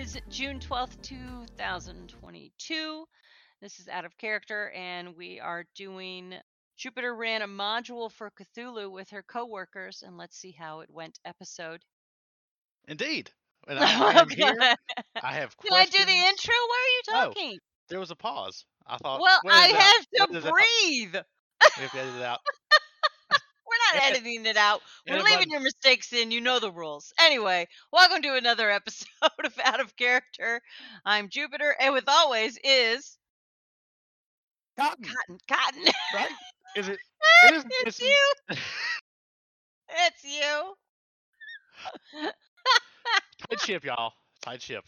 is June 12th, 2022. This is out of character, and we are doing Jupiter ran a module for Cthulhu with her coworkers, and let's see how it went episode. Indeed. And I, I am here. Can I have I questions. do the intro? Why are you talking? There was a pause. I thought. well, I edit it out. have to edit it out. breathe. We have to edit it out. Not editing it out. We're leaving your mistakes in. You know the rules. Anyway, welcome to another episode of Out of Character. I'm Jupiter, and with always is Cotton, Cotton. Cotton. right? Is it? Ah, it is it's missing- you. It's you. Tight ship, y'all. Tight ship.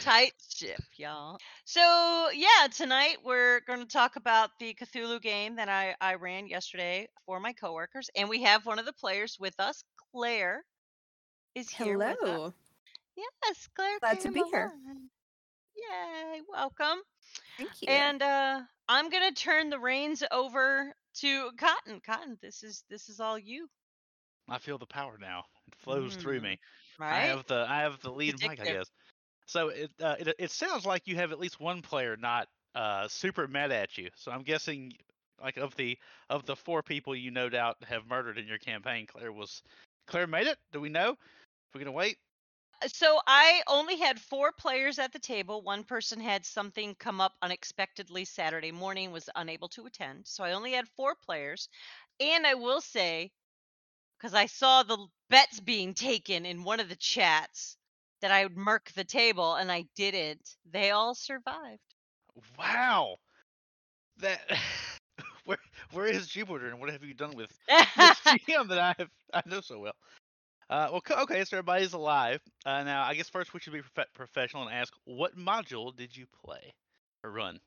Tight ship, y'all. So yeah, tonight we're going to talk about the Cthulhu game that I I ran yesterday for my coworkers, and we have one of the players with us, Claire. Is here. Hello. Yes, Claire. Glad to came be here. Yay, welcome. Thank you. And uh I'm gonna turn the reins over to Cotton. Cotton, this is this is all you, I feel the power now. It flows through me. Right? I have the I have the lead mic, I guess. So it, uh, it it sounds like you have at least one player not uh super mad at you. So I'm guessing like of the of the four people you no doubt have murdered in your campaign, Claire was Claire made it. Do we know? We're gonna wait. So I only had four players at the table. One person had something come up unexpectedly Saturday morning, was unable to attend. So I only had four players. And I will say, because I saw the bets being taken in one of the chats, that I would murk the table, and I didn't. They all survived. Wow. That where where is Jupiter and what have you done with this GM that I have I know so well? Uh, well, okay, so everybody's alive. Uh, now, I guess first we should be prof- professional and ask, what module did you play or run?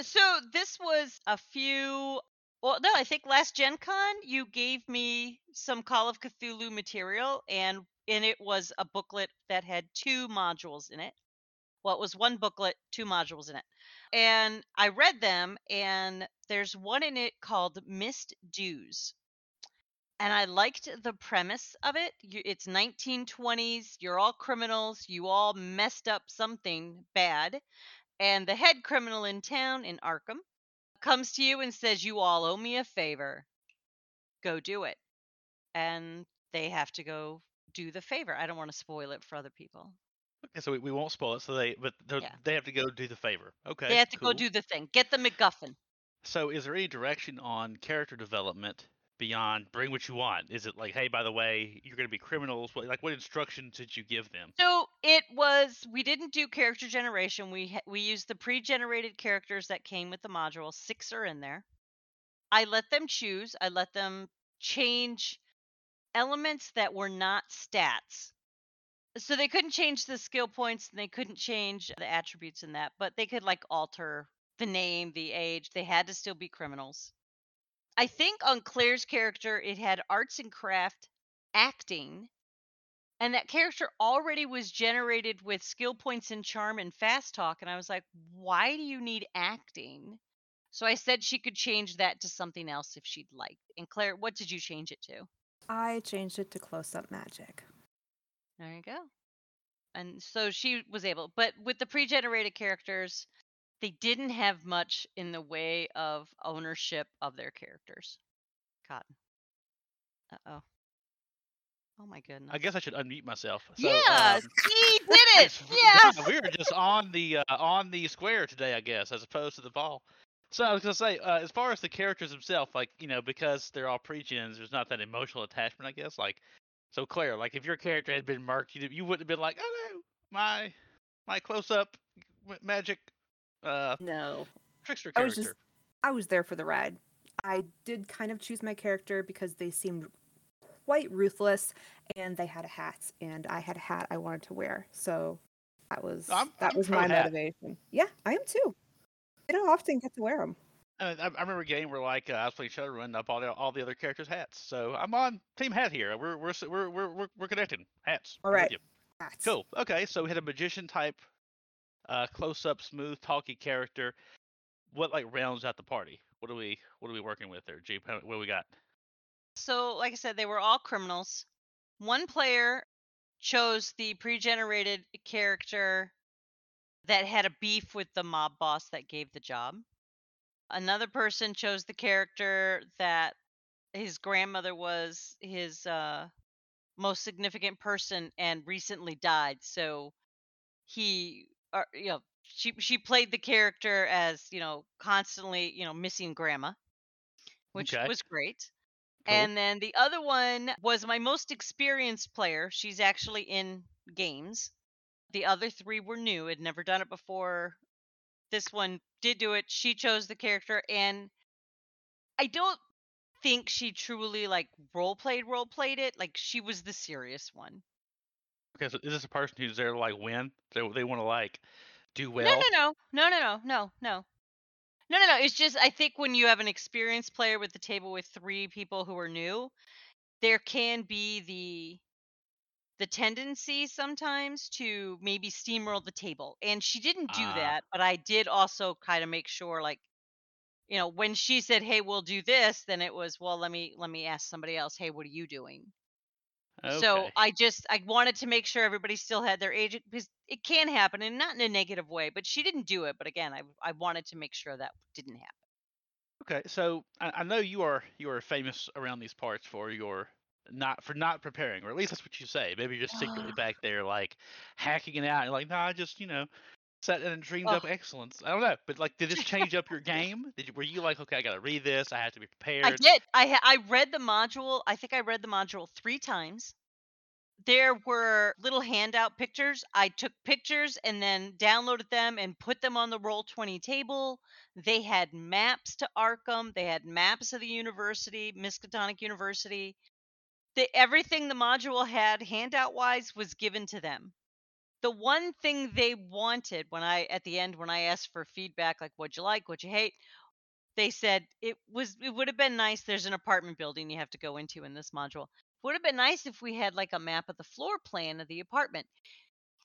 So this was a few. Well, no, I think last Gen Con you gave me some Call of Cthulhu material, and in it was a booklet that had two modules in it. Well, it was one booklet, two modules in it. And I read them, and there's one in it called Missed Dues. And I liked the premise of it. It's 1920s. You're all criminals. You all messed up something bad and the head criminal in town in Arkham comes to you and says, You all owe me a favor. Go do it. And they have to go do the favor. I don't want to spoil it for other people. Okay, so we, we won't spoil it. So they, but Yeah. they have to go do the favor. Okay, they have to cool. go do the thing. Get the MacGuffin. So, is there any direction on character development beyond bring what you want? Is it like, hey, by the way, you're going to be criminals? What, like, what instructions did you give them? So it was. We didn't do character generation. We ha- we used the pre-generated characters that came with the module. Six are in there. I let them choose. I let them change elements that were not stats. So they couldn't change the skill points and they couldn't change the attributes in that, but they could like alter the name, the age. They had to still be criminals. I think on Claire's character, it had arts and craft, acting, and that character already was generated with skill points in charm and fast talk. And I was like, why do you need acting? So I said she could change that to something else if she'd like. And Claire, what did you change it to? I changed it to close up magic. There you go. And so she was able, but with the pre generated characters, they didn't have much in the way of ownership of their characters. Cotton. Uh oh. Oh my goodness. I guess I should unmute myself. So, yeah, um, he did it. it's- Yes. we were just on the uh, on the square today, I guess, as opposed to the ball. So I was gonna say, uh, as far as the characters themselves, like you know, because they're all pre-gens, there's not that emotional attachment, I guess. Like, so Claire, like if your character had been marked, you you wouldn't have been like, oh no, my my close-up magic uh No. trickster I character. was just I was there for the ride. I did kind of choose my character because they seemed quite ruthless and they had a hat and I had a hat I wanted to wear. So that was I'm- that I'm was my hat. motivation. Yeah, I am too. I don't often get to wear them. I, I I remember a game where like uh, I was playing Shadowrun, and I bought all, all the other characters' hats. So I'm on Team Hat here. We're we're we're we're we're, we're connecting. Hats. All I'm with right. you. Hats. Cool. Okay, so we had a magician type, uh, close-up, smooth, talky character. What like rounds out the party? What are we what are we working with there, Jeep? How- What do we got? So, like I said, they were all criminals. One player chose the pre-generated character that had a beef with the mob boss that gave the job. Another person chose the character that his grandmother was his uh, most significant person and recently died. So he, uh, you know, she she played the character as you know constantly you know missing grandma, which Okay. was great. Cool. And then the other one was my most experienced player. She's actually in games. The other three were new, had never done it before. This one did do it. She chose the character, and I don't think she truly like role played, role played it. Like she was the serious one. Okay, so is this a person who's there to like win? They they want to like do well. No, no, no, no, no, no, no, no. No, no, no. It's just I think when you have an experienced player with the table with three people who are new, there can be the the tendency sometimes to maybe steamroll the table. And she didn't do Ah. that, but I did also kind of make sure like you know, when she said, "Hey, we'll do this," then it was, "Well, let me let me ask somebody else, "Hey, what are you doing?" So Okay. I just I wanted to make sure everybody still had their agent because it can happen and not in a negative way, but she didn't do it. But again, I I wanted to make sure that didn't happen. Okay, so I, I know you are you are famous around these parts for your not for not preparing, or at least that's what you say. Maybe you're just secretly ah. back there like hacking it out. You're like, no, I just you know sat and dreamed up excellence. I don't know, but like, did this change up your game? Did you, were you like, okay, I gotta read this. I have to be prepared. I did. I ha- I read the module. I think I read the module three times. There were little handout pictures. I took pictures and then downloaded them and put them on the Roll20 table. They had maps to Arkham. They had maps of the university, Miskatonic University. The, everything the module had handout wise was given to them. The one thing they wanted when I at the end when I asked for feedback, like what'd you like, what'd you hate, they said it was it would have been nice there's an apartment building you have to go into in this module. Would have been nice if we had like a map of the floor plan of the apartment.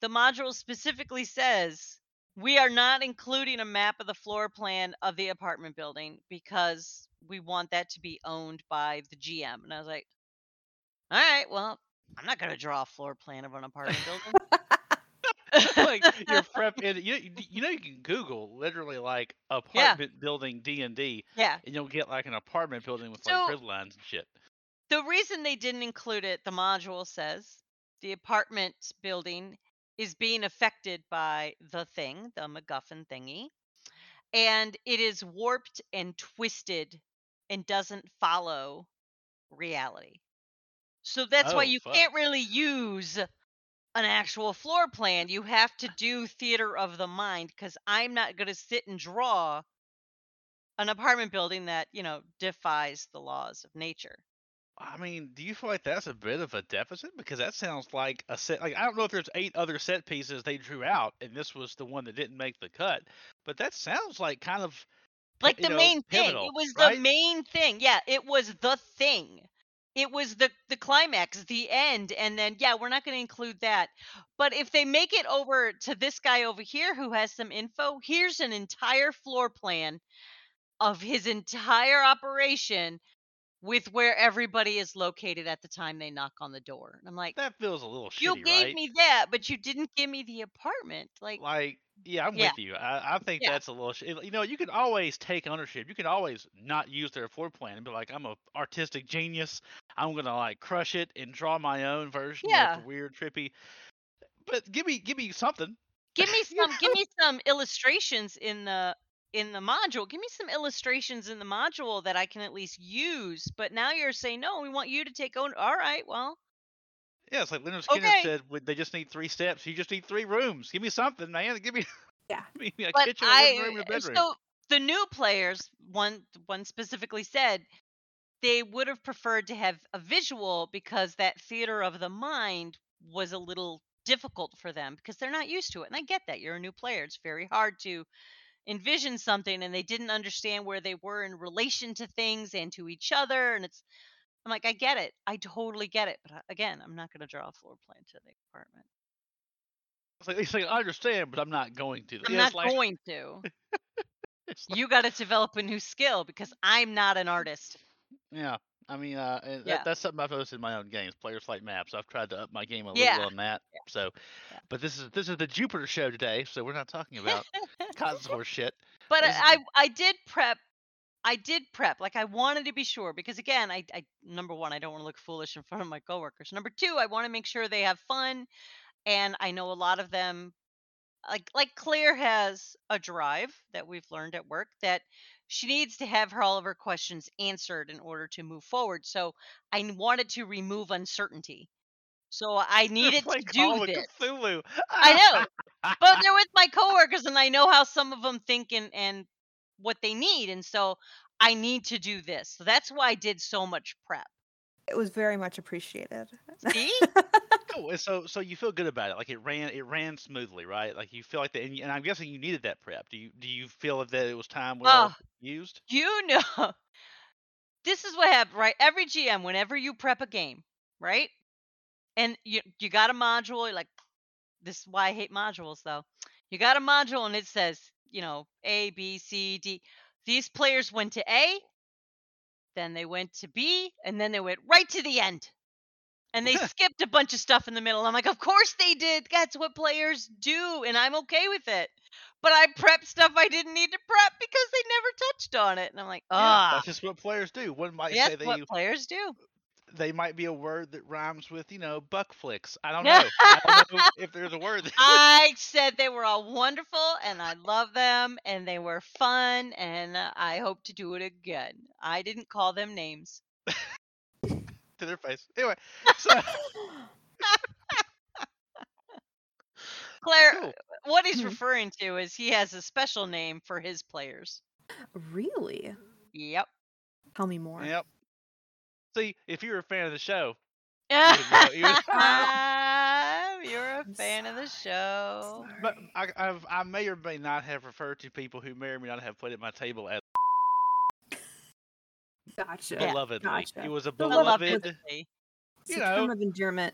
The module specifically says we are not including a map of the floor plan of the apartment building because we want that to be owned by the gm and i was like all right well i'm not going to draw a floor plan of an apartment building like your prep, and you you know you can Google literally like apartment building D and D, yeah and you'll get like an apartment building with So- like grid lines and shit. the reason they didn't include it, the module says the apartment building is being affected by the thing, the MacGuffin thingy, and it is warped and twisted and doesn't follow reality. So that's why Oh, you fuck. can't really use an actual floor plan. You have to do theater of the mind because I'm not going to sit and draw an apartment building that, you know, defies the laws of nature. I mean, do you feel like that's a bit of a deficit? Because that sounds like a set. Like I don't know if there's eight other set pieces they drew out, and this was the one that didn't make the cut. But that sounds like kind of like the know, main thing. It was right? the main thing. Yeah, it was the thing. It was the the climax, the end, and then yeah, we're not going to include that. But if they make it over to this guy over here who has some info, here's an entire floor plan of his entire operation with where everybody is located at the time they knock on the door. And I'm like, that feels a little you shitty, gave right? me that, but you didn't give me the apartment. Like, like yeah i'm Yeah. with you i, I think Yeah. that's a little sh- you know you can always take ownership you can always not use their floor plan and be like i'm a artistic genius i'm gonna like crush it and draw my own version Yeah. weird trippy but give me give me something give me some give me some illustrations in the in the module give me some illustrations in the module that i can at least use but now you're saying no we want you to take own all right well yeah it's like Lynyrd Skynyrd Okay. said they just need three steps. You just need three rooms. Give me something man. Give me Yeah. give me a but kitchen a i living room and a uh, bedroom. so the new players one one specifically said they would have preferred to have a visual because that theater of the mind was a little difficult for them because they're not used to it and i get that. You're a new player. It's very hard to envision something and they didn't understand where they were in relation to things and to each other and it's i'm like i get it i totally get it but uh, again i'm not going to draw a floor plan to the apartment it's like, it's like i understand but i'm not going to i'm Yeah, not like, going to like- you got to develop a new skill because i'm not an artist yeah I mean, uh, Yeah. that, that's something I've noticed in my own games. Players like maps. I've tried to up my game a Yeah. little on that. So, Yeah. but this is this is the Jupiter show today, so we're not talking about horse shit. But is I, I I did prep. I did prep. Like I wanted to be sure because again, I, I number one, I don't want to look foolish in front of my coworkers. Number two, I want to make sure they have fun, and I know a lot of them. Like like Claire has a drive that we've learned at work that she needs to have her all of her questions answered in order to move forward. So I wanted to remove uncertainty. So I needed to do this. Cthulhu. I know, but they're with my coworkers and I know how some of them think and, and what they need. And so I need to do this. So that's why I did so much prep. It was very much appreciated. See? cool. So so you feel good about it? Like it ran it ran smoothly, right? Like you feel like that, and, and I'm guessing you needed that prep. Do you do you feel that it was time well Oh. used? You know, this is what happened, right? Every GM, whenever you prep a game, right? And you, you got a module, like, this is why I hate modules though. You got a module and it says, you know, A, B, C, D. These players went to A, then they went to B, and then they went right to the end. And they skipped a bunch of stuff in the middle. I'm like, of course they did. That's what players do, and I'm okay with it. But I prepped stuff I didn't need to prep because they never touched on it. And I'm like, Yeah, ah, that's just what players do. One might that's say that what you players do. They might be a word that rhymes with you know buck flicks. I don't know. I don't know if there's a word. That, I said they were all wonderful and I love them and they were fun and uh, I hope to do it again. I didn't call them names. to their face. Anyway, so Claire, cool. what he's Mhm. referring to is he has a special name for his players. really? Yep. Tell me more. Yep. See, if you're a fan of the show, You're know- you would- a I'm fan of the show. but I, I've, I may or may not have referred to people who may or may not have played at my table as Gotcha. Yeah, belovedly. gotcha. It was a The love beloved. It's you a term know. of endearment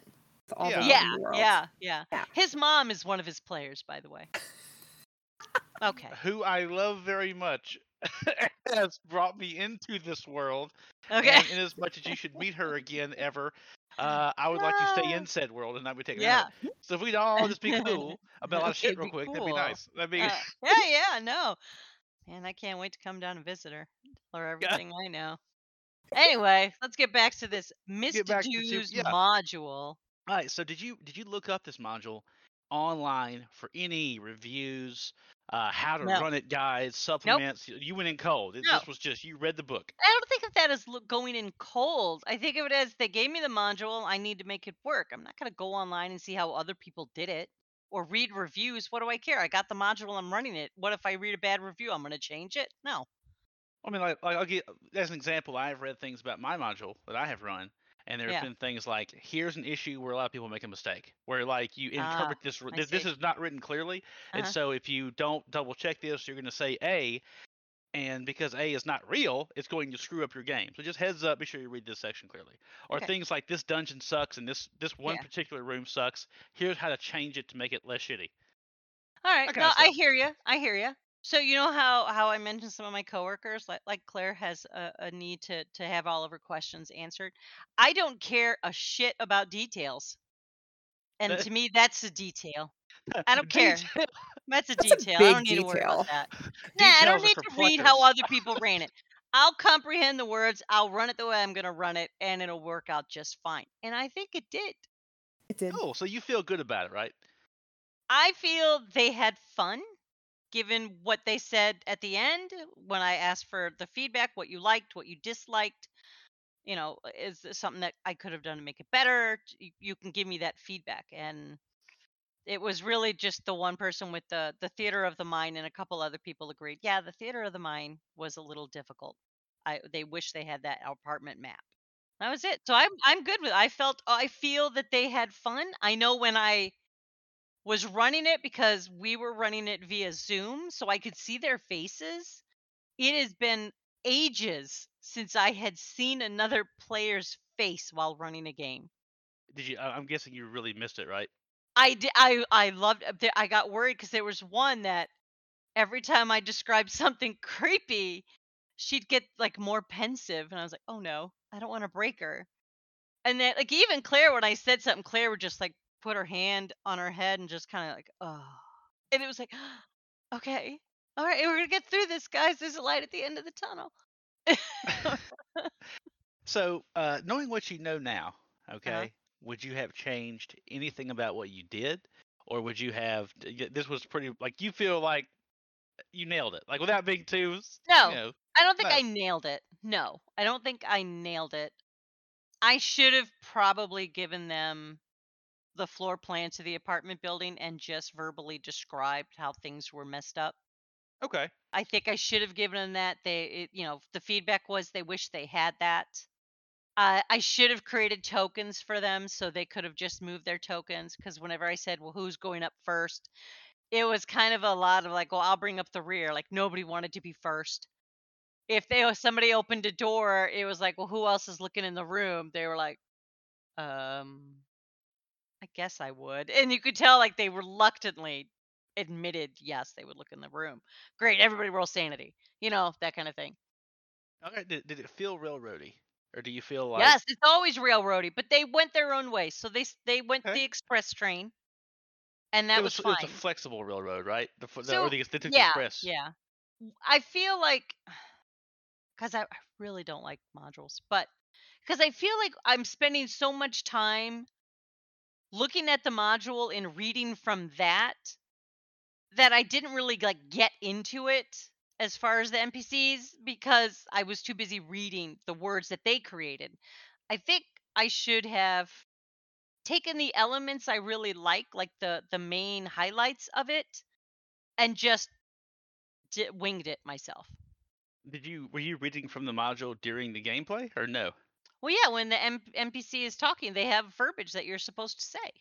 to all Yeah. the Yeah, world. yeah, yeah, Yeah. His mom is one of his players, by the way. Okay. who I love very much, has brought me into this world. Okay. And in as much as you should meet her again ever, uh, I would like you to stay in said world and not be taken Yeah. out. So if we'd all just be cool about a lot of shit real quick, that'd be nice. That'd be Uh, yeah, yeah, no. Man, I can't wait to come down and visit her. Tell her Yeah. everything I know. Anyway, let's get back to this Mr. back to Sup- Dew's yeah. module. All right. So did you did you look up this module online for any reviews, uh, how to No. run it guides, supplements? You went in cold. No. This was just you read the book. I don't think of that as going in cold. I think of it as they gave me the module. I need to make it work. I'm not going to go online and see how other people did it or read reviews. What do I care? I got the module. I'm running it. What if I read a bad review? I'm going to change it? No. I mean, like, like I'll get as an example. I've read things about my module that I have run, and there have Yeah. been things like, here's an issue where a lot of people make a mistake, where like you Ah, interpret this. r- I This, this is not written clearly, and Uh-huh. so if you don't double check this, you're going to say A, and because A is not real, it's going to screw up your game. So just heads up, be sure you read this section clearly. Or Okay. things like this dungeon sucks and this this one Yeah. particular room sucks. Here's how to change it to make it less shitty. All right. No, I hear you. I hear you. So you know how how I mentioned some of my coworkers, like like Claire has a, a need to to have all of her questions answered. I don't care a shit about details, and to me, that's a detail. I don't care. Detail- That's a That's a detail. I don't need to worry about that. Nah, I don't need for to read how other people ran it. I'll comprehend the words. I'll run it the way I'm gonna run it, and it'll work out just fine. And I think it did. It did. Oh, So you feel good about it, right? I feel they had fun given what they said at the end when I asked for the feedback, what you liked, what you disliked. You know, uh, is this something that I could have done to make it better? You can give me that feedback. And it was really just the one person with the the theater of the mind and a couple other people agreed. Yeah, the theater of the mind was a little difficult. I they wish they had that apartment map. That was it. So I'm I'm good with. It. I felt I feel that they had fun. I know when I was running it because we were running it via Zoom, so I could see their faces. It has been ages since I had seen another player's face while running a game. Did you? I'm guessing you really missed it, right? I did, I I loved. uh, I got worried because there was one that every time I described something creepy, she'd get like more pensive, and I was like, oh no, I don't want to break her. And then like even Claire, when I said something, Claire would just like put her hand on her head and just kind of like, oh, and it was like, okay, all right, we're gonna get through this, guys. There's a light at the end of the tunnel. So, uh, knowing what you know now, Uh-huh. okay, would you have changed anything about what you did, or would you have? This was pretty like you feel like you nailed it, like without being too. No. You know, I don't think No. I nailed it. No, I don't think I nailed it. I should have probably given them the floor plan to the apartment building and just verbally described how things were messed up. okay. I think I should have given them that. They, it, you know, the feedback was they wish they had that. Uh, I should have created tokens for them so they could have just moved their tokens. Because whenever I said, "Well, who's going up first? it was kind of a lot of like, "Well, I'll bring up the rear." Like nobody wanted to be first. If they somebody opened a door, it was like, "Well, who else is looking in the room?" They were like, "Um, I guess I would." And you could tell like they reluctantly admitted yes they would look in the room. Great, everybody roll sanity. You know that kind of thing. Okay. Did, did it feel railroady, or do you feel like? yes, it's always railroady, but they went their own way. So they they went Okay. the express train, and that it was, was, fine. it was a flexible railroad, right? The, the, So, or the, the, the yeah, express. yeah. I feel like because I, I really don't like modules, but because I feel like I'm spending so much time looking at the module and reading from that that I didn't really like get into it as far as the NPCs because I was too busy reading the words that they created. I think I should have taken the elements I really like, like the the main highlights of it, and just di- winged it myself. Did you were you reading from the module during the gameplay, or no? Well, yeah, when the M- NPC is talking, they have verbiage that you're supposed to say.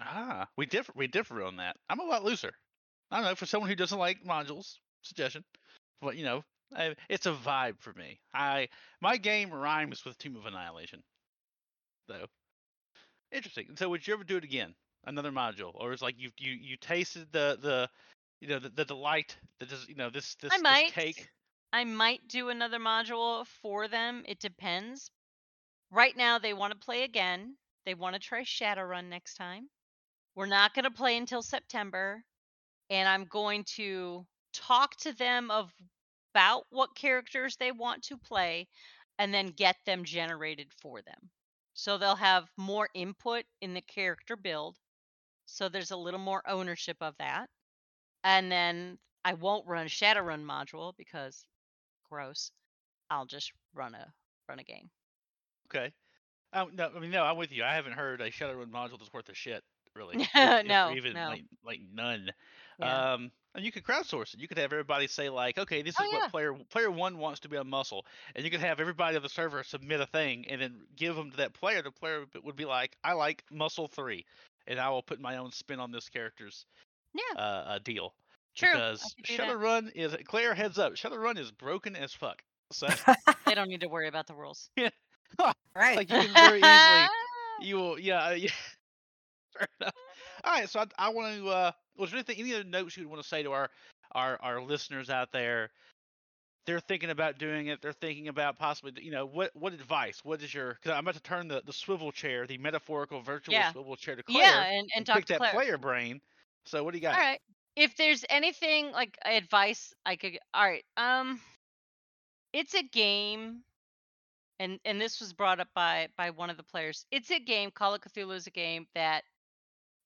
Ah, we differ. We differ on that. I'm a lot looser. I don't know for someone who doesn't like modules. Suggestion, but you know, I, it's a vibe for me. I my game rhymes with Tomb of Annihilation, though. Interesting. So would you ever do it again? Another module, or is like you you you tasted the the you know the, the delight that is you know this this, I this might. cake. I might do another module for them. It depends. Right now, they want to play again. They want to try Shadowrun next time. We're not going to play until September, and I'm going to talk to them of about what characters they want to play, and then get them generated for them. So they'll have more input in the character build. So there's a little more ownership of that. And then I won't run Shadowrun module because gross. I'll just run a run a game. Okay. Um, no, I mean no, I'm with you. I haven't heard a Shadowrun module that's worth a shit, really. If- if No, even no. like like none. Yeah. Um, and you could crowdsource it. You could have everybody say like, okay, this is Oh, what yeah. player player one wants to be on muscle, and you could have everybody on the server submit a thing, and then give them to that player. The player would- would be like, I like muscle three, and I will put my own spin on this character's yeah, uh, uh deal. true. I Because could do that. Shadowrun is Claire heads up. Shadowrun is broken as fuck. So They don't need to worry about the rules. right. like you can very easily you will yeah yeah. Fair enough. All right, so I, I want to. Uh, was there anything, any other notes you would want to say to our, our our listeners out there? They're thinking about doing it. They're thinking about possibly, you know, what what advice? What is your? Because I'm about to turn the, the swivel chair, the metaphorical virtual Yeah. swivel chair to Claire, yeah, and, and talk pick to that Claire. player brain. So what do you got? All right. If there's anything like advice I could all right. Um it's a game and and this was brought up by by one of the players. It's a game, Call of Cthulhu is a game that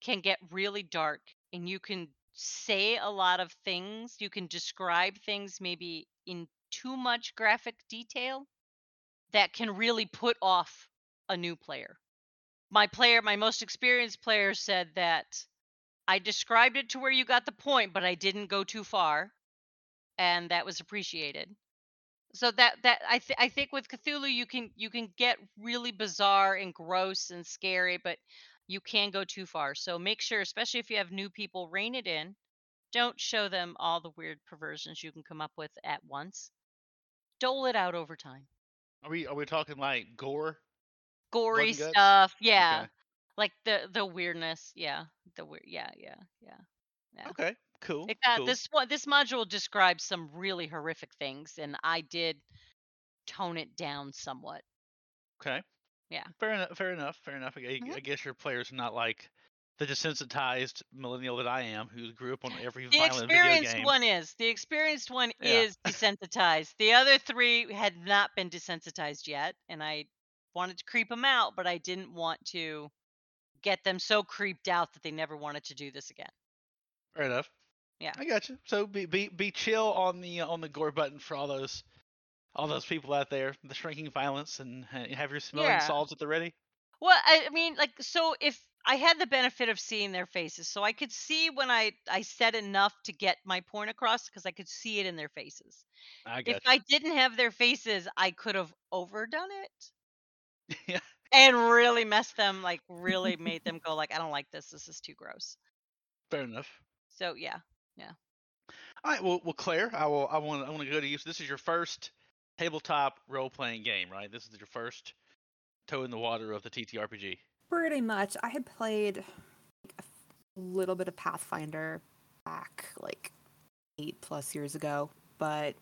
can get really dark and you can say a lot of things. You can describe things maybe in too much graphic detail that can really put off a new player. My player, my most experienced player said that I described it to where you got the point, but I didn't go too far, and that was appreciated. So that that I th- I think with Cthulhu you can you can get really bizarre and gross and scary, but you can go too far. So make sure, especially if you have new people, rein it in. Don't show them all the weird perversions you can come up with at once. Dole it out over time. Are we are we talking like gore? Gory stuff, yeah. Okay. Like the the weirdness, yeah. The weird, yeah, yeah, yeah. Yeah. Okay. Cool. It got cool. this one. This module describes some really horrific things, and I did tone it down somewhat. Okay. Yeah. Fair enough. Fair enough. Fair enough. I, Mhm. I guess your players are not like the desensitized millennial that I am, who grew up on every The violent video experienced game. one is the experienced one Yeah. is desensitized. The other three had not been desensitized yet, and I wanted to creep them out, but I didn't want to get them so creeped out that they never wanted to do this again. Fair enough. Yeah. I got you. So be be be chill on the uh, on the gore button for all those all those people out there, the shrinking violence, and ha- have your smelling Yeah. salts at the ready. Well, I, mean, like, so if I had the benefit of seeing their faces, so I could see when I I said enough to get my point across because I could see it in their faces. I got If I didn't have their faces, I could have overdone it yeah. and really messed them, like, really made them go, like, I don't like this. This is too gross. Fair enough. So yeah, All right. Well, well, Claire, I will. I want. I want to go to you. So this is your first tabletop role playing game, right? This is your first toe in the water of the TTRPG. Pretty much. I had played like, a little bit of Pathfinder back like eight plus years ago, but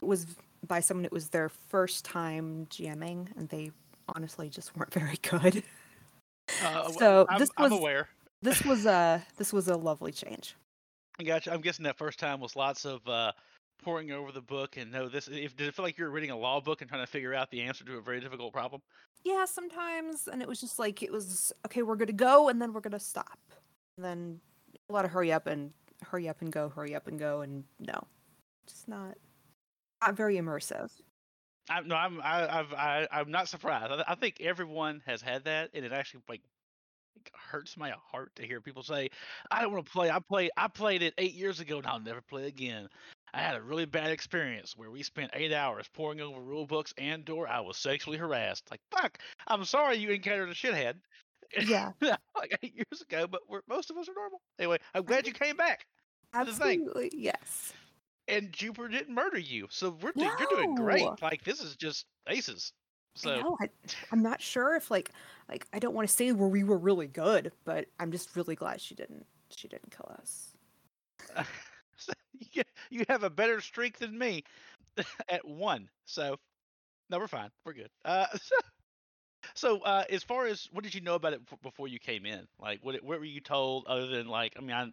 it was by someone it was their first time GMing, and they honestly just weren't very good. Uh, So I'm, this I'm aware. This was a this was a lovely change. I got you. I'm guessing that first time was lots of uh, poring over the book and no, this. If did it feel like you were reading a law book and trying to figure out the answer to a very difficult problem? Yeah, sometimes, and it was just like it was okay. We're gonna go, and then we're gonna stop, and then a lot of hurry up and hurry up and go, hurry up and go, and no, just not not very immersive. I, no, I'm I, I've I, I'm not surprised. I, I think everyone has had that, and it actually like it hurts my heart to hear people say, "I don't want to play. I played I played it eight years ago, and I'll never play again." I had a really bad experience where we spent eight hours poring over rule books and or I was sexually harassed. Like fuck, I'm sorry you encountered a shithead. Yeah, like eight years ago, but we're, most of us are normal. Anyway, I'm glad you came back. That's the thing. absolutely, yes. And Jupiter didn't murder you, so we're do- you're doing great. Like this is just aces. So know. I, I'm not sure if like like I don't want to say where we were really good, but I'm just really glad she didn't she didn't kill us. so you, you have a better streak than me at one. So no, we're fine. We're good. Uh, so, so uh, as far as what did you know about it before you came in? Like, what what were you told other than like? I mean, I,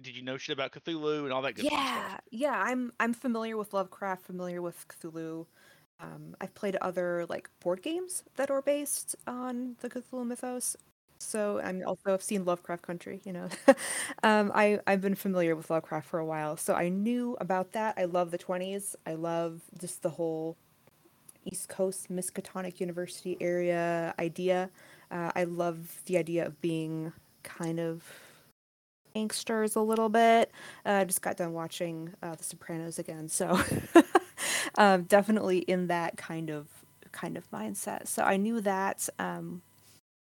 did you know shit about Cthulhu and all that good yeah, stuff? yeah. I'm I'm familiar with Lovecraft, familiar with Cthulhu. Um, I've played other like board games that are based on the Cthulhu mythos. So I'm also I've seen Lovecraft Country. You know, um, I I've been familiar with Lovecraft for a while, so I knew about that. I love the 20s. I love just the whole East Coast Miskatonic University area idea. Uh, I love the idea of being kind of gangsters a little bit. Uh, I just got done watching uh, The Sopranos again, so um, definitely in that kind of kind of mindset. So I knew that. Um,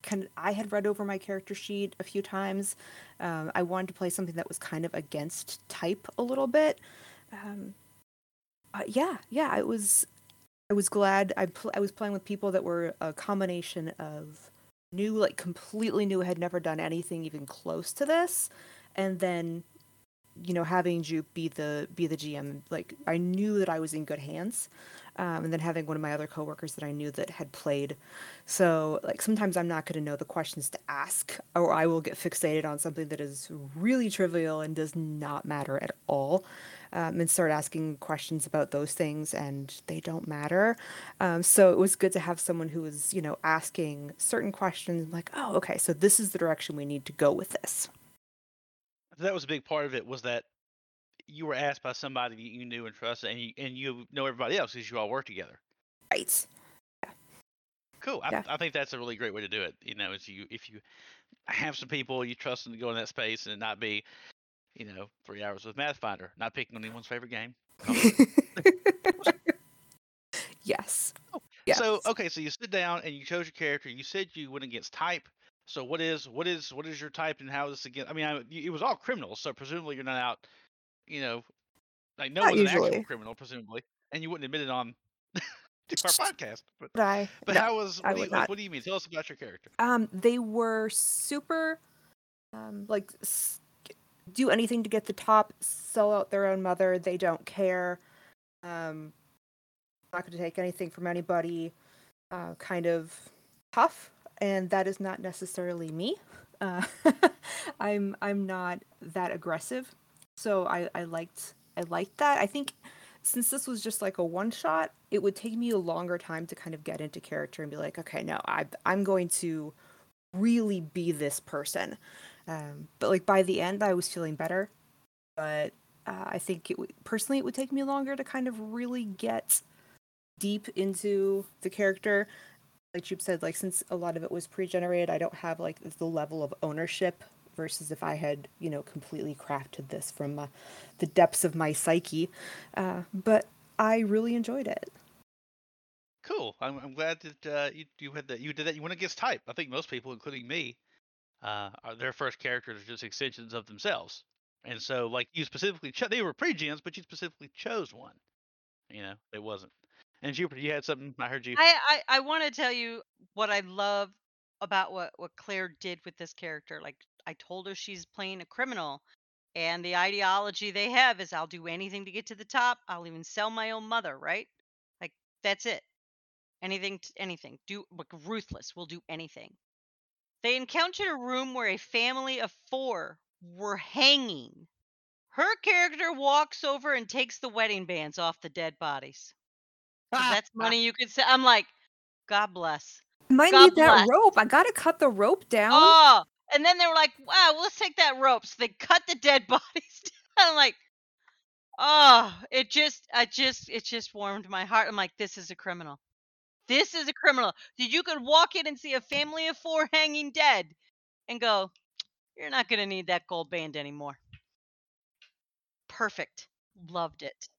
kind of, I had read over my character sheet a few times. Um, I wanted to play something that was kind of against type a little bit. Um, uh, yeah, yeah, I was. I was glad I pl- I was playing with people that were a combination of new, like completely new, had never done anything even close to this, and then you know having Jupe be the be the GM, like I knew that I was in good hands, um, and then having one of my other coworkers that I knew that had played, so like sometimes I'm not going to know the questions to ask, or I will get fixated on something that is really trivial and does not matter at all. Um, and start asking questions about those things, and they don't matter. Um, so it was good to have someone who was, you know, asking certain questions, like, "Oh, okay, so this is the direction we need to go with this." That was a big part of it. Was that you were asked by somebody that you knew and trusted, and you and you know everybody else because you all work together. Right. Cool. I, Yeah. I think that's a really great way to do it. You know, is you if you have some people you trust them to go in that space and not be, you know, three hours with Mathfinder. Not picking on anyone's favorite game. yes. Oh, Yes. So okay, so you sit down and you chose your character. You said you went against type. So what is what is what is your type and how is this against? I mean, I, it was all criminals, so presumably you're not out, you know, like no Not one's an actual criminal, presumably, and you wouldn't admit it on our podcast. But But I, but no. how was what do, you, what do you mean? Tell us about your character. Um, they were super, um, like, do anything to get the top, sell out their own mother. They don't care. Um, not going to take anything from anybody. Uh, kind of tough, and that is not necessarily me. Uh, I'm I'm not that aggressive, so I I liked I liked that. I think since this was just like a one shot, it would take me a longer time to kind of get into character and be like, okay, no, I I'm going to really be this person. Um, but like by the end, I was feeling better. But uh, I think it w- personally, it would take me longer to kind of really get deep into the character. Like you said, like since a lot of it was pre-generated, I don't have like the level of ownership versus if I had, you know, completely crafted this from uh, the depths of my psyche. Uh, but I really enjoyed it. Cool. I'm, I'm glad that uh, you you had that you did that. You went against type. I think most people, including me, uh, are their first characters are just extensions of themselves. And so, like you specifically, cho- they were pre-gens, but you specifically chose one. You know, it wasn't. And Jupiter, you had something. I heard you. I I, I want to tell you what I love about what what Claire did with this character. Like I told her she's playing a criminal, and the ideology they have is I'll do anything to get to the top. I'll even sell my own mother. Right? Like that's it. Anything, anything. Do like ruthless. We'll do anything. They encountered a room where a family of four were hanging. Her character walks over and takes the wedding bands off the dead bodies. that's money you could say. I'm like, God bless. Might God need that rope. I gotta cut the rope down. Oh, and then they were like, wow, well, let's take that rope. So they cut the dead bodies down. I'm like, oh, it just, I just, it just warmed my heart. I'm like, this is a criminal. This is a criminal. Did you could walk in and see a family of four hanging dead and go, you're not going to need that gold band anymore. Perfect. Loved it.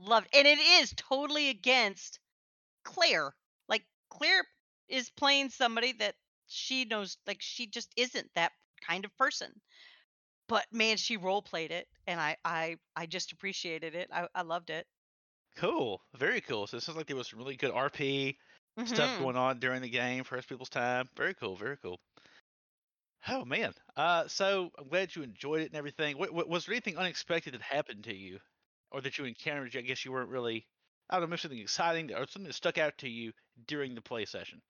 Loved And it is totally against Claire. Like Claire is playing somebody that she knows like she just isn't that kind of person. But man, she role played it and I I I just appreciated it. I, I loved it. Cool. Very cool. So it sounds like there was some really good RP stuff Mhm. going on during the game, first people's time. Very cool. Very cool. Oh man. Uh, so I'm glad you enjoyed it and everything. What, what was there anything unexpected that happened to you, or that you encountered? I guess you weren't really. I don't know, something exciting or something that stuck out to you during the play session.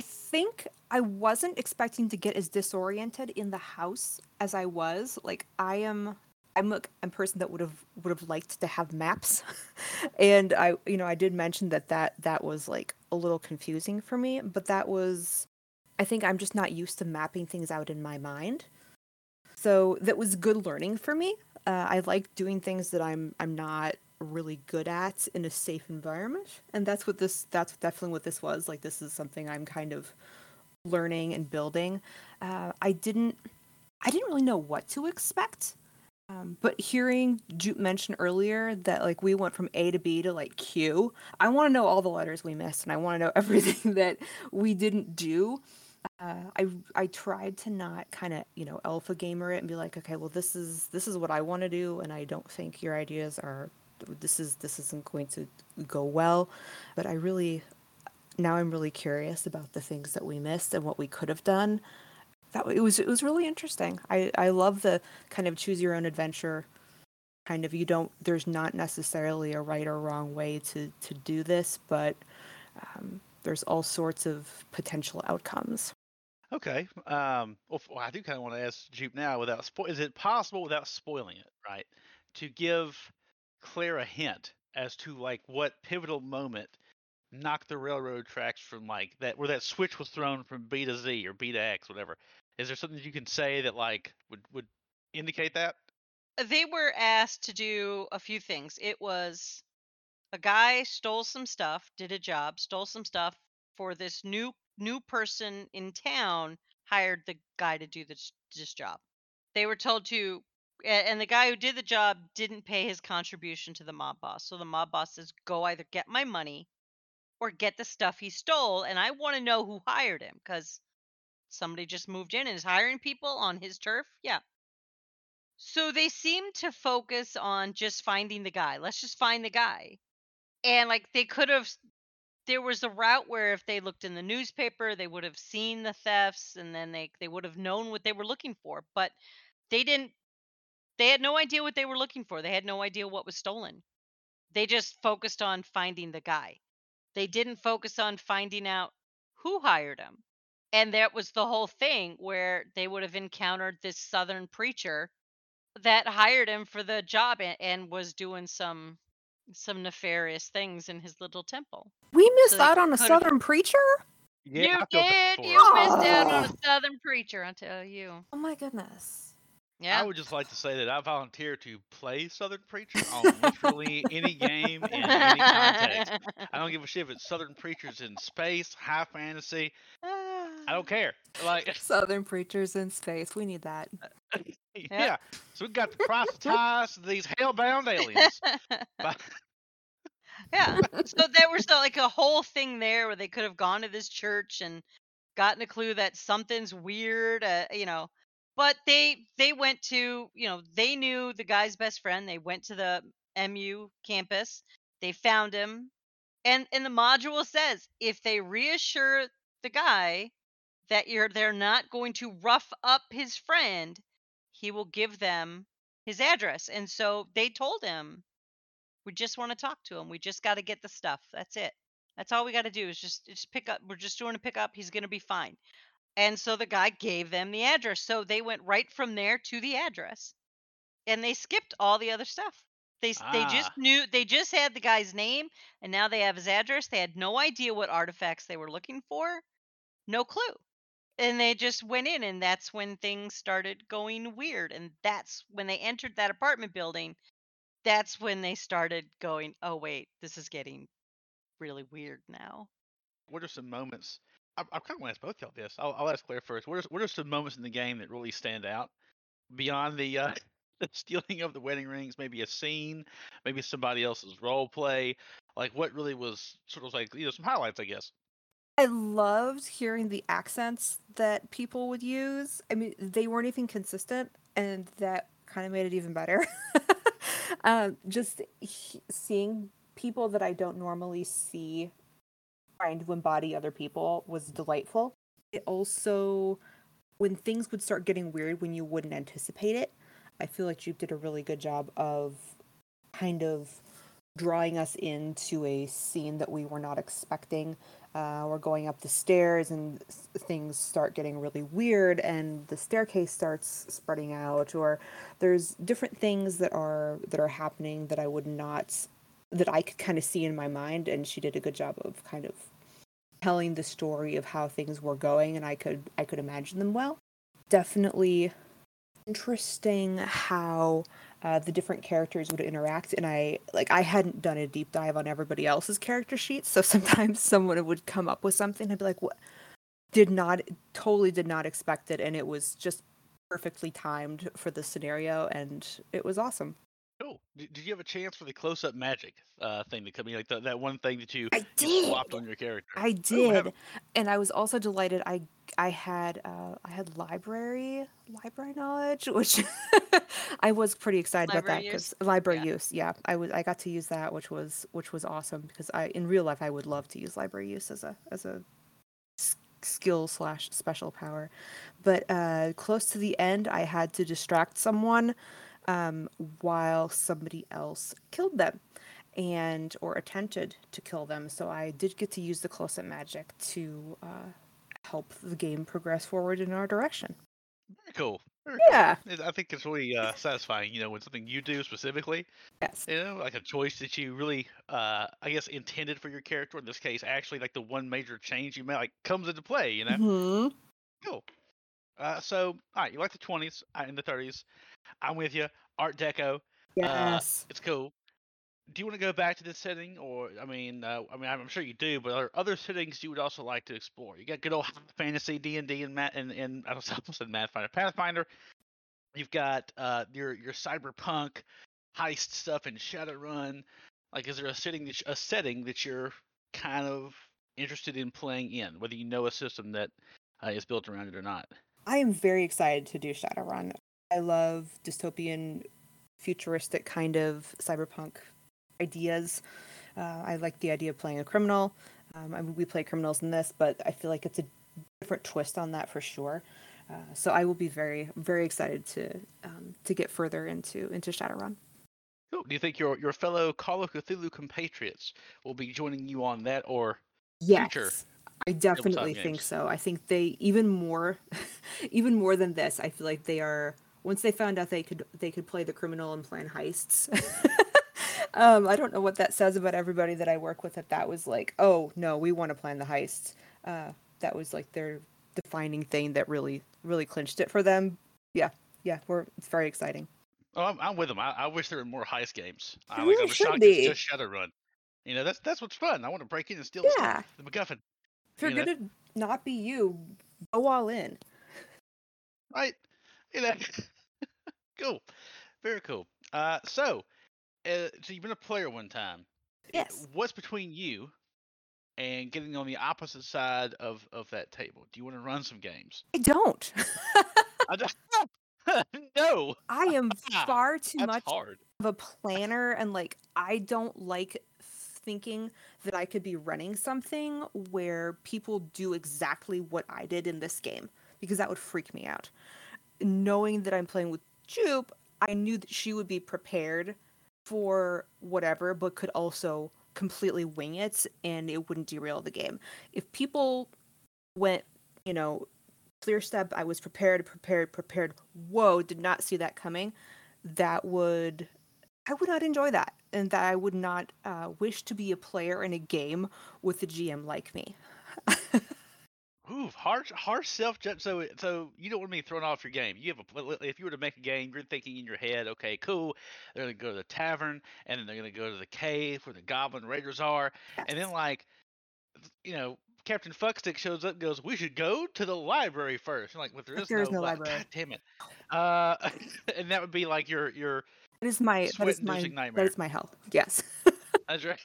I think I wasn't expecting to get as disoriented in the house as I was. Like I am I'm a, I'm a person that would have would have liked to have maps. and I you know, I did mention that that that was like a little confusing for me, but that was I think I'm just not used to mapping things out in my mind. So that was good learning for me. Uh, I like doing things that I'm I'm not really good at in a safe environment, and that's what this that's definitely what this was. Like this is something I'm kind of learning and building. Uh, I didn't I didn't really know what to expect. Um, but hearing Jupe mention earlier that like we went from A to B to like Q, I want to know all the letters we missed, and I want to know everything that we didn't do. Uh, I I tried to not kind of you know alpha gamer it and be like, okay, well this is this is what I want to do, and I don't think your ideas are this is this isn't going to go well. But I really now I'm really curious about the things that we missed and what we could have done. That it was it was really interesting. I I love the kind of choose your own adventure kind of you don't there's not necessarily a right or wrong way to to do this, but um, there's all sorts of potential outcomes. Okay. Um. Well, I do kind of want to ask Jupe now, without spo- is it possible without spoiling it, right, to give Claire a hint as to like what pivotal moment knocked the railroad tracks from like that, where that switch was thrown from B to Z or B to X, whatever. Is there something you can say that like would would indicate that? They were asked to do a few things. It was a guy stole some stuff, did a job, stole some stuff for this new new person in town hired the guy to do this this job. They were told to and the guy who did the job didn't pay his contribution to the mob boss. So the mob boss says, "Go either get my money or get the stuff he stole." And I want to know who hired him cuz somebody just moved in and is hiring people on his turf. Yeah. So they seem to focus on just finding the guy. Let's just find the guy. And like they could have there was a route where if they looked in the newspaper, they would have seen the thefts and then they they would have known what they were looking for, but they didn't They had no idea what they were looking for. They had no idea what was stolen. They just focused on finding the guy. They didn't focus on finding out who hired him. And that was the whole thing where they would have encountered this southern preacher that hired him for the job and, and was doing some some nefarious things in his little temple. We missed So out on a could've- southern preacher. Yeah, you I feel bad did. You it. missed out on a oh. southern preacher. I tell you. Oh my goodness. Yeah. I would just like to say that I volunteer to play Southern Preacher on literally any game in any context. I don't give a shit if it's Southern Preachers in space, high fantasy. I don't care. Like, Southern preachers in space. We need that. yeah. So we've got to proselytize these hellbound aliens. But- yeah. So there was like a whole thing there where they could have gone to this church and gotten a clue that something's weird, uh, you know. But they they went to, you know, they knew the guy's best friend. They went to the MU campus. They found him. And and the module says if they reassure the guy that you're they're not going to rough up his friend, he will give them his address. And so they told him we just want to talk to him. We just got to get the stuff. That's it. That's all we got to do is just just pick up. We're just doing a pickup. He's gonna be fine. And so the guy gave them the address. So they went right from there to the address, and they skipped all the other stuff. They s- they just Ah. knew they just had the guy's name, and now they have his address. They had no idea what artifacts they were looking for, no clue. And they just went in, and that's when things started going weird. And that's when they entered that apartment building that's when they started going, oh wait, this is getting really weird now. what are some moments? I, I kind of want to ask both y'all this. I'll, I'll ask Claire first. What are, what are some moments in the game that really stand out beyond the uh, the stealing of the wedding rings? Maybe a scene, maybe somebody else's role play. Like what really was sort of like you know some highlights, I guess. I loved hearing the accents that people would use. I mean, they weren't even consistent, and that kind of made it even better. um, just he- seeing people that I don't normally see trying to embody other people was delightful. It also, when things would start getting weird when you wouldn't anticipate it, I feel like Jupe did a really good job of kind of drawing us into a scene that we were not expecting. Uh, we're going up the stairs and things start getting really weird and the staircase starts spreading out or there's different things that are that are happening that I would not that I could kind of see in my mind and she did a good job of kind of telling the story of how things were going and I could I could imagine them well. Definitely interesting how uh, the different characters would interact and i like i hadn't done a deep dive on everybody else's character sheets so sometimes someone would come up with something i'd be like what did not totally did not expect it and it was just perfectly timed for the scenario and it was awesome. Did, did you have a chance for the close-up magic uh, thing to come in, like the, that one thing that you, I you did. swapped on your character? I did, have- and I was also delighted. I I had uh, I had library library knowledge, which I was pretty excited about that because use? library Yeah. use. Yeah, I was I got to use that, which was which was awesome because I in real life I would love to use library use as a as a skill slash special power, but uh, close to the end I had to distract someone um, while somebody else killed them and or attempted to kill them. So I did get to use the close-up magic to uh, help the game progress forward in our direction. Very cool. Very Yeah. cool. I think it's really uh, satisfying, you know, when something you do specifically, Yes. you know, like a choice that you really, uh, I guess, intended for your character. In this case, actually, like the one major change you made, like comes into play. You know, Mhm. cool. Uh, so, all right, you like the twenties and the thirties. I'm with you. Art Deco, Yes. it's cool. Do you want to go back to this setting, or I mean, uh, I mean, I'm sure you do, but are there other settings you would also like to explore? You got good old fantasy D and D and Matt and and I almost said Pathfinder, Pathfinder. You've got uh, your your cyberpunk heist stuff in Shadowrun. Like, is there a setting that a setting that you're kind of interested in playing in, whether you know a system that uh, is built around it or not? I am very excited to do Shadowrun. I love dystopian, futuristic kind of cyberpunk ideas. Uh, I like the idea of playing a criminal. Um, I mean, we play criminals in this, but I feel like it's a different twist on that for sure. Uh, so I will be very very excited to um, to get further into into Shadowrun. Cool. Do you think your your fellow Call of Cthulhu compatriots will be joining you on that, or Yes, Future I definitely think games. so. I think they even more, even more than this. I feel like they are. Once they found out they could they could play the criminal and plan heists. um, I don't know what that says about everybody that I work with. That that was like, oh no, we want to plan the heists. Uh, that was like their defining thing that really really clinched it for them. Yeah, yeah, we're it's very exciting. Oh, I'm, I'm with them. I, I wish there were more heist games. I, like, really I'm should shocked be. it's just Shadowrun. You know, that's that's what's fun. I want to break in and steal Yeah. The MacGuffin, If you're You know? gonna not be you, go all in. right? You know, cool, very cool. Uh, so, uh, so you've been a player one time. Yes. What's between you and getting on the opposite side of of that table? Do you want to run some games? I don't. I don't. no, I am far too that's much hard. of a planner and like I don't like thinking that I could be running something where people do exactly what I did in this game because that would freak me out. Knowing that I'm playing with Jupe, I knew that she would be prepared for whatever but could also completely wing it and it wouldn't derail the game. If people went, you know, clear step, I was prepared, prepared, prepared. Whoa, did not see that coming. That would I would not enjoy that, and that I would not uh, wish to be a player in a game with a GM like me. Ooh, harsh, harsh self judge. So, so you don't want me thrown off your game. You have a if you were to make a game, you're thinking in your head, okay, cool. They're gonna go to the tavern, and then they're gonna go to the cave where the Goblin Raiders are, and then like, you know, Captain Fuckstick shows up, and goes, we should go to the library first. I'm like, there is there is no, no li- library. God damn it. Uh, and that would be like your your. That is my that is my nightmare. is my hell. Yes. That's right.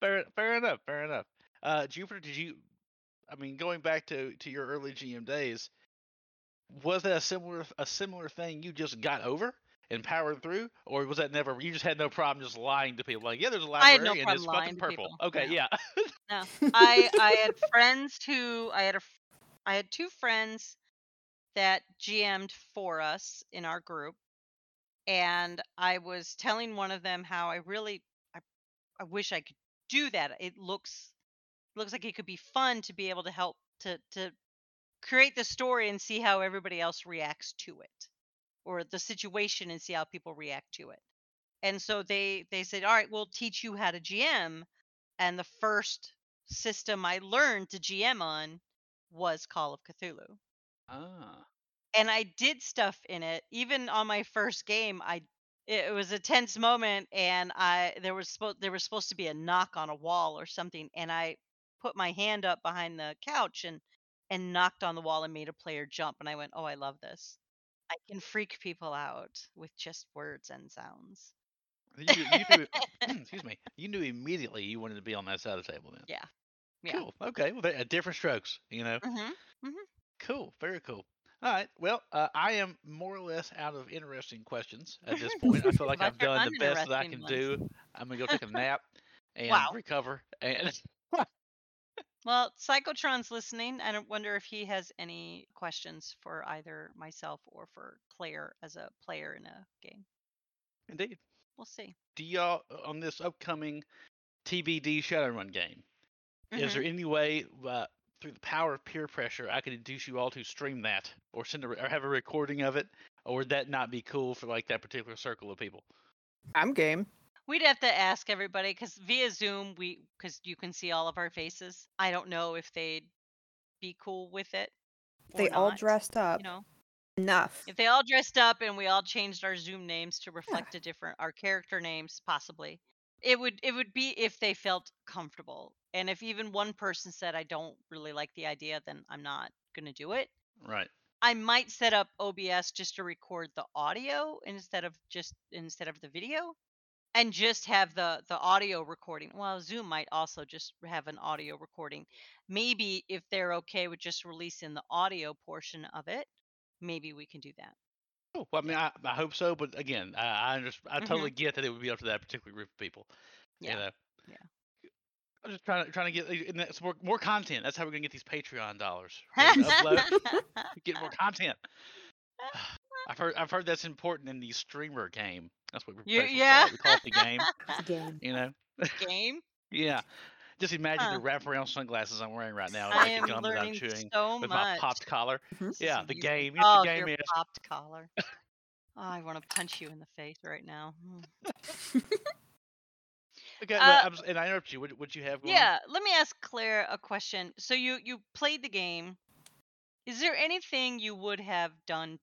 Fair, fair enough. Fair enough. Uh, Jupiter, did you? I mean, going back to to your early GM days, was that a similar a similar thing you just got over and powered through, or was that never? You just had no problem just lying to people, like, yeah, there's a I had library no it's fucking purple. people, Okay, yeah. yeah. No, I I had friends who I had a I had two friends that GM'd for us in our group, and I was telling one of them how I really I, I wish I could do that. It looks looks like it could be fun to be able to help to to create the story and see how everybody else reacts to it, or the situation and see how people react to it. And so they they said, all right, we'll teach you how to GM. And the first system I learned to GM on was Call of Cthulhu. ah, And I did stuff in it. Even on my first game, I it was a tense moment and I there was supposed there was supposed to be a knock on a wall or something and I put my hand up behind the couch and and knocked on the wall and made a player jump and I went, "Oh, I love this. I can freak people out with just words and sounds." you, you knew, excuse me, you knew immediately you wanted to be on that side of the table then. Yeah. Yeah. Cool. Okay. Well, they, uh, different strokes, you know. Mhm. Mhm. Cool. Very cool. All right. Well, uh, I am more or less out of interesting questions at this point. I feel like I've done the best that I can uninteresting do. I'm gonna go take a nap and Wow. recover. And Well, Psychotron's listening. I don't wonder if he has any questions for either myself or for Claire as a player in a game. indeed, We'll see. do y'all uh, on this upcoming TBD Shadowrun game? Is Mhm. there any way uh, through the power of peer pressure I could induce you all to stream that or send a, re- or have a recording of it, or would that not be cool for like that particular circle of people? I'm game. We'd have to ask everybody because via Zoom, we because you can see all of our faces. I don't know if they'd be cool with it. They all dressed up You know, enough. if they all dressed up and we all changed our Zoom names to reflect a different our character names, possibly. It would it would be if they felt comfortable. And if even one person said I don't really like the idea, then I'm not gonna do it. Right. I might set up OBS just to record the audio instead of just instead of the video and just have the the audio recording. Well, Zoom might also just have an audio recording. Maybe if they're okay with just releasing the audio portion of it, maybe we can do that. Oh, well, I mean, I, I hope so, but again, I I, under, I Mhm. totally get that it would be up to that particular group of people. Yeah. You know. Yeah. I'm just trying to trying to get and that's more more content. That's how we're gonna get these Patreon dollars. We're gonna upload, get more content. I've heard I've heard that's important in the streamer game. That's what we, You- that's yeah. call it. We call it the game. Game. You know. Game. Yeah. Just imagine Huh. the wraparound sunglasses I'm wearing right now. I and the am gum that I'm learning chewing so with my popped collar. Mhm. Yeah, the game. You know Oh, the game your is. popped collar. Oh, I want to punch you in the face right now. Hmm. Okay, Uh, but I'm, and I interrupt you. What what you have going? Yeah, let me ask Claire a question. So you you played the game. Is there anything you would have done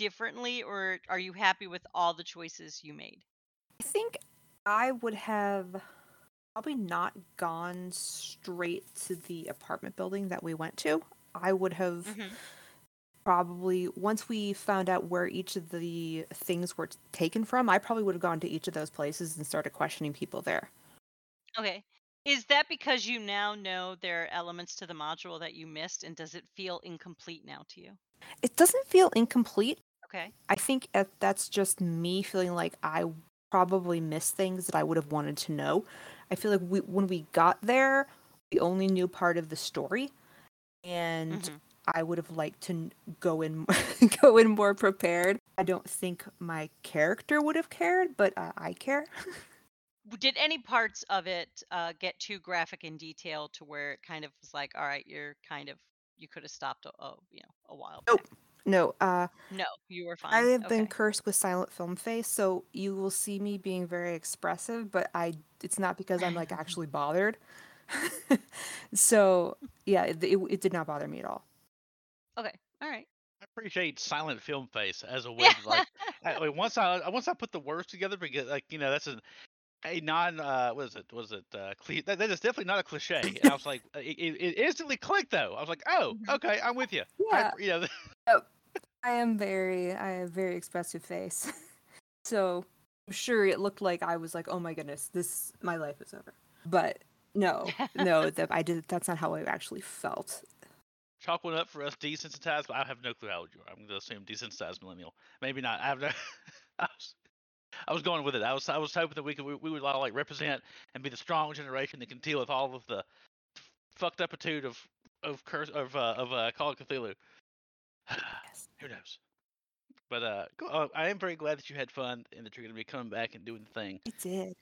differently, or are you happy with all the choices you made? I think I would have probably not gone straight to the apartment building that we went to. I would have Mhm. probably once we found out where each of the things were taken from, I probably would have gone to each of those places and started questioning people there. Okay. Is that because you now know there are elements to the module that you missed, and does it feel incomplete now to you? It doesn't feel incomplete. Okay. I think that's just me feeling like I probably missed things that I would have wanted to know. I feel like we, when we got there, we only knew part of the story, and Mhm. I would have liked to go in go in more prepared. I don't think my character would have cared, but uh, I care. Did any parts of it uh, get too graphic in detail to where it kind of was like, all right, you're kind of you could have stopped a, a you know a while Nope. back? No, uh, No, you were fine. I have been Okay. cursed with silent film face, so you will see me being very expressive, but I it's not because I'm like actually bothered. so yeah, it, it, it did not bother me at all. Okay. All right. I appreciate silent film face as a way Yeah. to like. I, like, once I once I put the words together because like you know that's a a non uh what is it was it uh cli- that, that is definitely not a cliche and I was like uh, it, it it instantly clicked though I was like oh Mhm. okay I'm with you Yeah. I, you know I am very I have very expressive face. so I'm sure it looked like I was like, oh my goodness, this my life is over. But no, no, that I did that's not how I actually felt. chalk one up for us desensitized but I have no clue how old you are I'm gonna assume desensitized millennial maybe not I have no I was I was going with it I was I was hoping that we could we, we would all like represent and be the strong generation that can deal with all of the fucked up attitude of of curse of uh, of uh, Call of Cthulhu. Yes. Who knows? But uh, go, uh, I am very glad that you had fun and that you're going to be coming back and doing the thing. I did.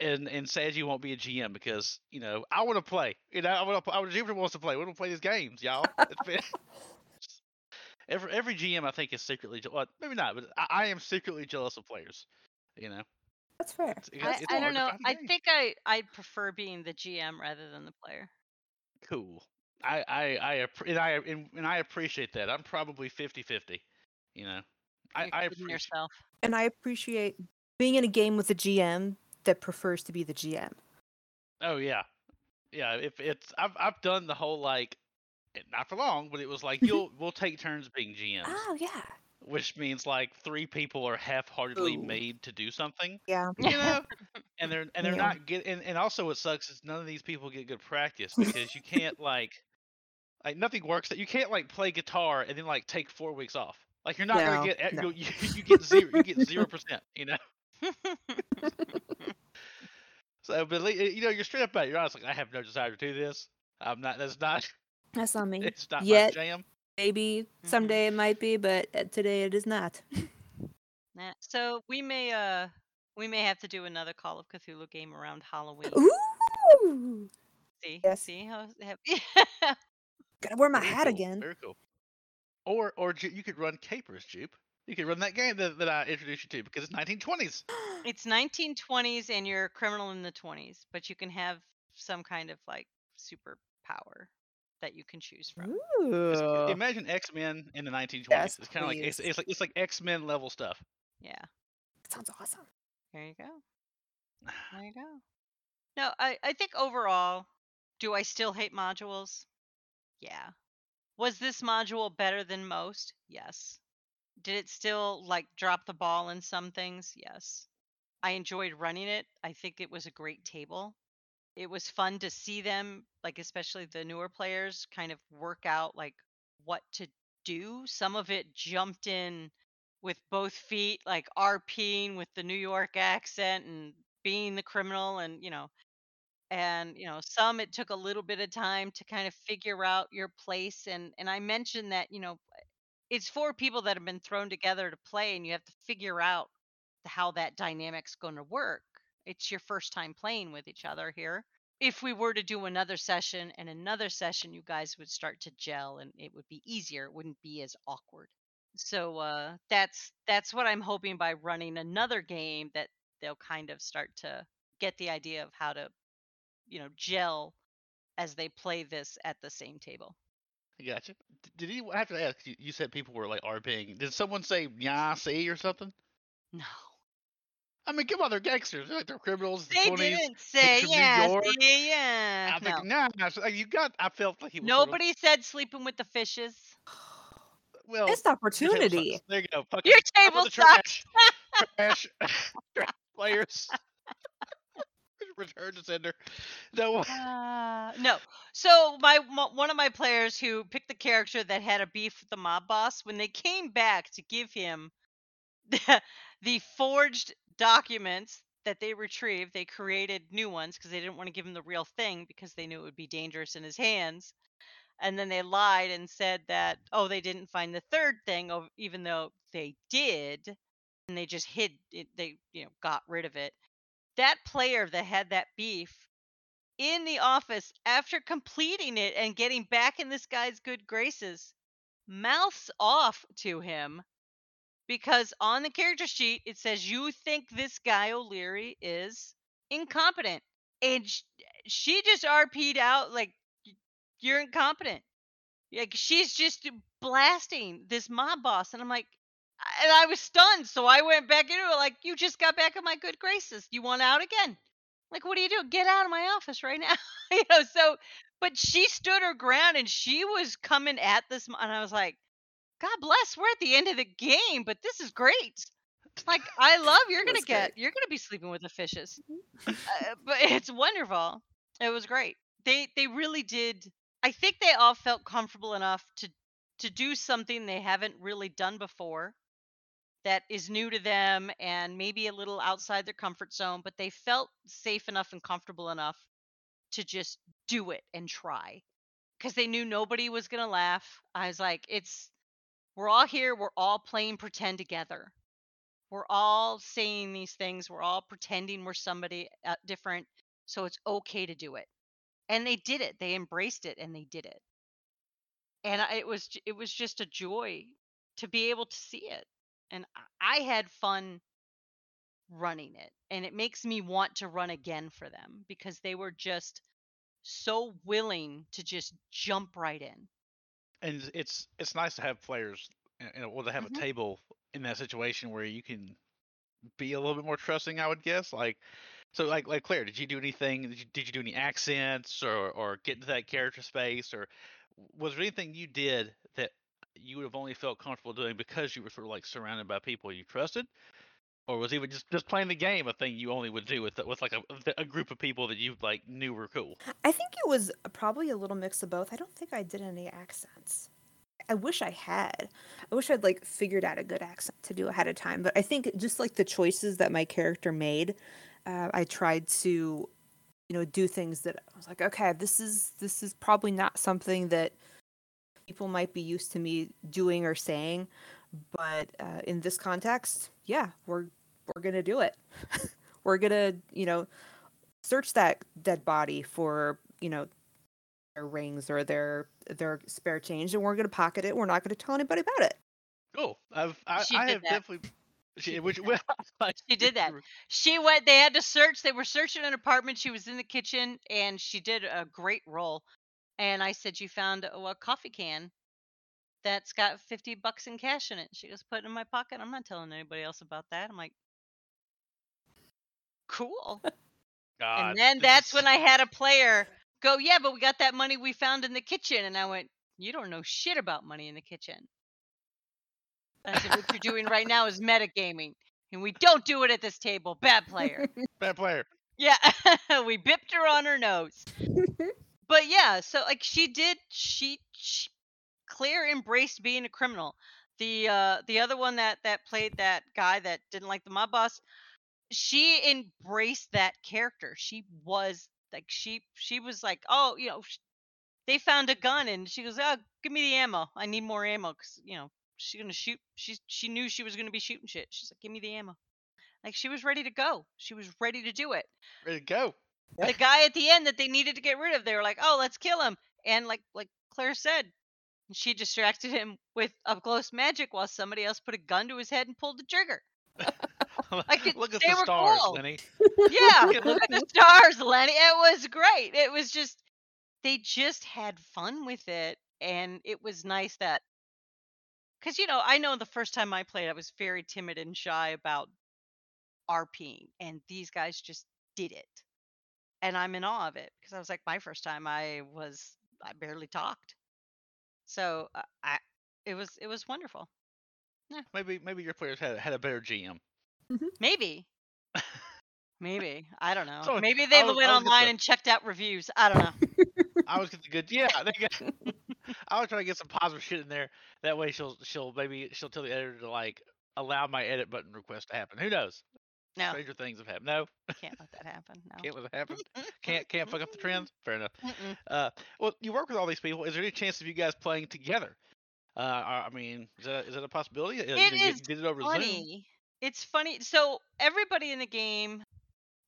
And and sad you won't be a GM because you know I want to play. You know I want to. I Jupiter wants to play. We want to play these games, y'all. It's been, every every GM I think is secretly je- well, maybe not, but I, I am secretly jealous of players. You know, That's fair. it's, it's, I, it's I don't know. find a I game. think I I prefer being the GM rather than the player. cool. I I I and I and, and I appreciate that. I'm probably 50-50, You know, I You're I kidding appreciate. yourself. And I appreciate being in a game with a GM that prefers to be the GM. Oh yeah, yeah. If it's I've I've done the whole like, eh, not for long, but it was like you'll we'll take turns being GMs, Oh yeah. which means like three people are half-heartedly Ooh. made to do something, Yeah. you know, and they're and they're Yeah. not get and, and also what sucks is none of these people get good practice because you can't like like nothing works that you can't like play guitar and then like take four weeks off. Like you're not No, gonna get no. you, you, you get zero you get zero percent, you know. So but you know you're straight up about it. You're honest like I have no desire to do this. I'm not. That's not. That's not me. It's not Yet. my jam. Maybe Mhm. someday it might be, but uh, today it is not. Nah, So we may uh we may have to do another Call of Cthulhu game around Halloween. Ooh. See, Yes. see how have Gotta wear my Very hat cool, again. Very cool. Or or you could run Capers, Jupe. You could run that game that, that I introduced you to because it's 1920s. it's 1920s and you're a criminal in the 20s, but you can have some kind of like super power that you can choose from. Ooh. Imagine X Men in the 1920s. Yes, it's kind of like it's, it's like it's like X Men level stuff. Yeah. that Sounds awesome. There you go. There you go. No, I, I think overall, do I still hate modules? Yeah. Was this module better than most? Yes. Did it still like drop the ball in some things? Yes. I enjoyed running it. I think it was a great table. It was fun to see them, like especially the newer players, kind of work out like what to do. Some of it jumped in with both feet, like RPing with the New York accent and being the criminal and, you know, and you know some it took a little bit of time to kind of figure out your place and and i mentioned that you know it's for people that have been thrown together to play and you have to figure out how that dynamic's going to work. It's your first time playing with each other here. If we were to do another session and another session you guys would start to gel and it would be easier it wouldn't be as awkward. So uh that's that's what i'm hoping by running another game that they'll kind of start to get the idea of how to you know gel as they play this at the same table I gotcha. D- Did you I have to ask? You, you said people were like RPing. Did someone say "yeah, see" or something? no I mean, come on, they're gangsters. They're like they're criminals. they the 20s. didn't say from yeah see, yeah I no. think nah, nah, so, you got. I felt like he was. sort of- nobody said sleeping with the fishes well, Missed your opportunity. There you go. Fucking your table sucks trash, trash, trash players. Return to sender. No. Uh, no. So my mo- one of my players who picked the character that had a beef with the mob boss, when they came back to give him the, the forged documents that they retrieved, they created new ones because they didn't want to give him the real thing because they knew it would be dangerous in his hands. And then they lied and said that oh they didn't find the third thing, even though they did, and they just hid it. They you know got rid of it. That player that had that beef in the office after completing it and getting back in this guy's good graces mouths off to him because on the character sheet it says you think this guy O'Leary is incompetent and she just RP'd out like you're incompetent. Like she's just blasting this mob boss and I'm like and I was stunned so I went back into it like you just got back in my good graces you want out again like, what do you do? Get out of my office right now. you know, so, but she stood her ground and she was coming at this. And I was like, God bless, we're at the end of the game, but this is great. Like, I love you're going to get, great. you're going to be sleeping with the fishes. uh, but it's wonderful. It was great. They, they really did. I think they all felt comfortable enough to, to do something they haven't really done before that is new to them and maybe a little outside their comfort zone, but they felt safe enough and comfortable enough to just do it and try because they knew nobody was going to laugh. I was like, it's, we're all here, we're all playing pretend together. We're all saying these things, we're all pretending we're somebody uh, different, so it's okay to do it. And they did it. They embraced it and they did it. And it was it was just a joy to be able to see it and I had fun running it and it makes me want to run again for them because they were just so willing to just jump right in. and it's it's nice to have players and well to have Mhm. a table in that situation where you can be a little bit more trusting i would guess like so like like claire did you do anything did you, did you do any accents or or get into that character space or was there anything you did that you would have only felt comfortable doing because you were sort of like surrounded by people you trusted or was even just just playing the game a thing you only would do with with like a, a group of people that you like knew were cool I think it was probably a little mix of both. I don't think I did any accents. I wish I had. I wish I'd like figured out a good accent to do ahead of time. But I think just like the choices that my character made, uh, I tried to, you know, do things that I was like, okay, this is this is probably not something that people might be used to me doing or saying, but uh, in this context, yeah, we're we're gonna do it. we're gonna, you know, search that dead body for you know their rings or their their spare change and we're going to pocket it we're not going to tell anybody about it cool i've i, She I have that. definitely she, which well, She did that. She went they had to search, they were searching an apartment, she was in the kitchen and she did a great role. And I said you found a, a coffee can that's got 50 bucks in cash in it. She goes, put it in my pocket. I'm not telling anybody else about that. I'm like, cool. God, and then that's is- when I had a player go, yeah, but we got that money we found in the kitchen. And I went, you don't know shit about money in the kitchen. I said, what you're doing right now is metagaming. And we don't do it at this table. Bad player. bad player. Yeah, we bipped her on her nose. but yeah, so like she did, she, she Claire embraced being a criminal. The uh the other one that that played that guy that didn't like the mob boss, she embraced that character. She was like she she was like, oh, you know, they found a gun and she goes, oh, give me the ammo. I need more ammo because you know she's gonna shoot. She she knew she was gonna be shooting shit. She's like, give me the ammo. Like she was ready to go. She was ready to do it. Ready to go. The guy at the end that they needed to get rid of, they were like, oh, let's kill him. And like like Claire said, she distracted him with up close magic while somebody else put a gun to his head and pulled the trigger. Like, it- Look at they the were stars, cool. Lenny. Yeah, look at the stars, Lenny. It was great. It was just they just had fun with it, and it was nice that because you know I know the first time I played, I was very timid and shy about RPing, and these guys just did it, and I'm in awe of it because I was like my first time I was I barely talked, so uh, I it was it was wonderful. Yeah. Maybe maybe your players had had a better GM. Maybe. Maybe I don't know. So, Maybe they was- went I was gonna online say- and checked out reviews. I don't know. I was getting good. Yeah, they got, I was trying to get some positive shit in there. That way, she'll she'll maybe she'll tell the editor to like allow my edit button request to happen. Who knows? No, Stranger things have happened. No, can't let that happen. No. can't let it happen. Can't can't fuck up the trends. Fair enough. Mm-mm. Uh, well, you work with all these people. Is there any chance of you guys playing together? Uh, I mean, is that is that a possibility? Uh, It you, is did it over Zoom. funny. It's funny. So everybody in the game,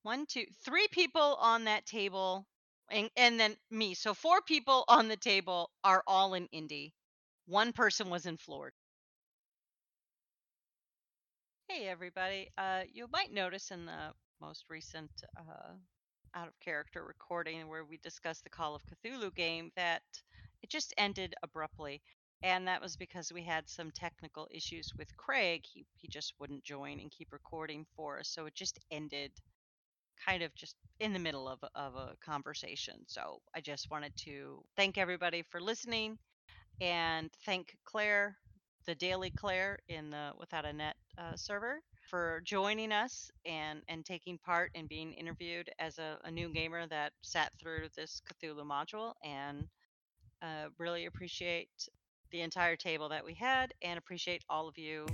one, two, three people on that table, and and then me. So four people on the table are all in Indy. One person was in Florida. Hey everybody. Uh, you might notice in the most recent uh, out of character recording where we discussed the Call of Cthulhu game that it just ended abruptly and that was because we had some technical issues with Craig. He he just wouldn't join and keep recording for us, so it just ended kind of just in the middle of of a conversation. So I just wanted to thank everybody for listening and thank Claire, the Daily Claire in the Without a Net uh, server for joining us and and taking part in being interviewed as a, a new gamer that sat through this Cthulhu module and uh, really appreciate the entire table that we had and appreciate all of you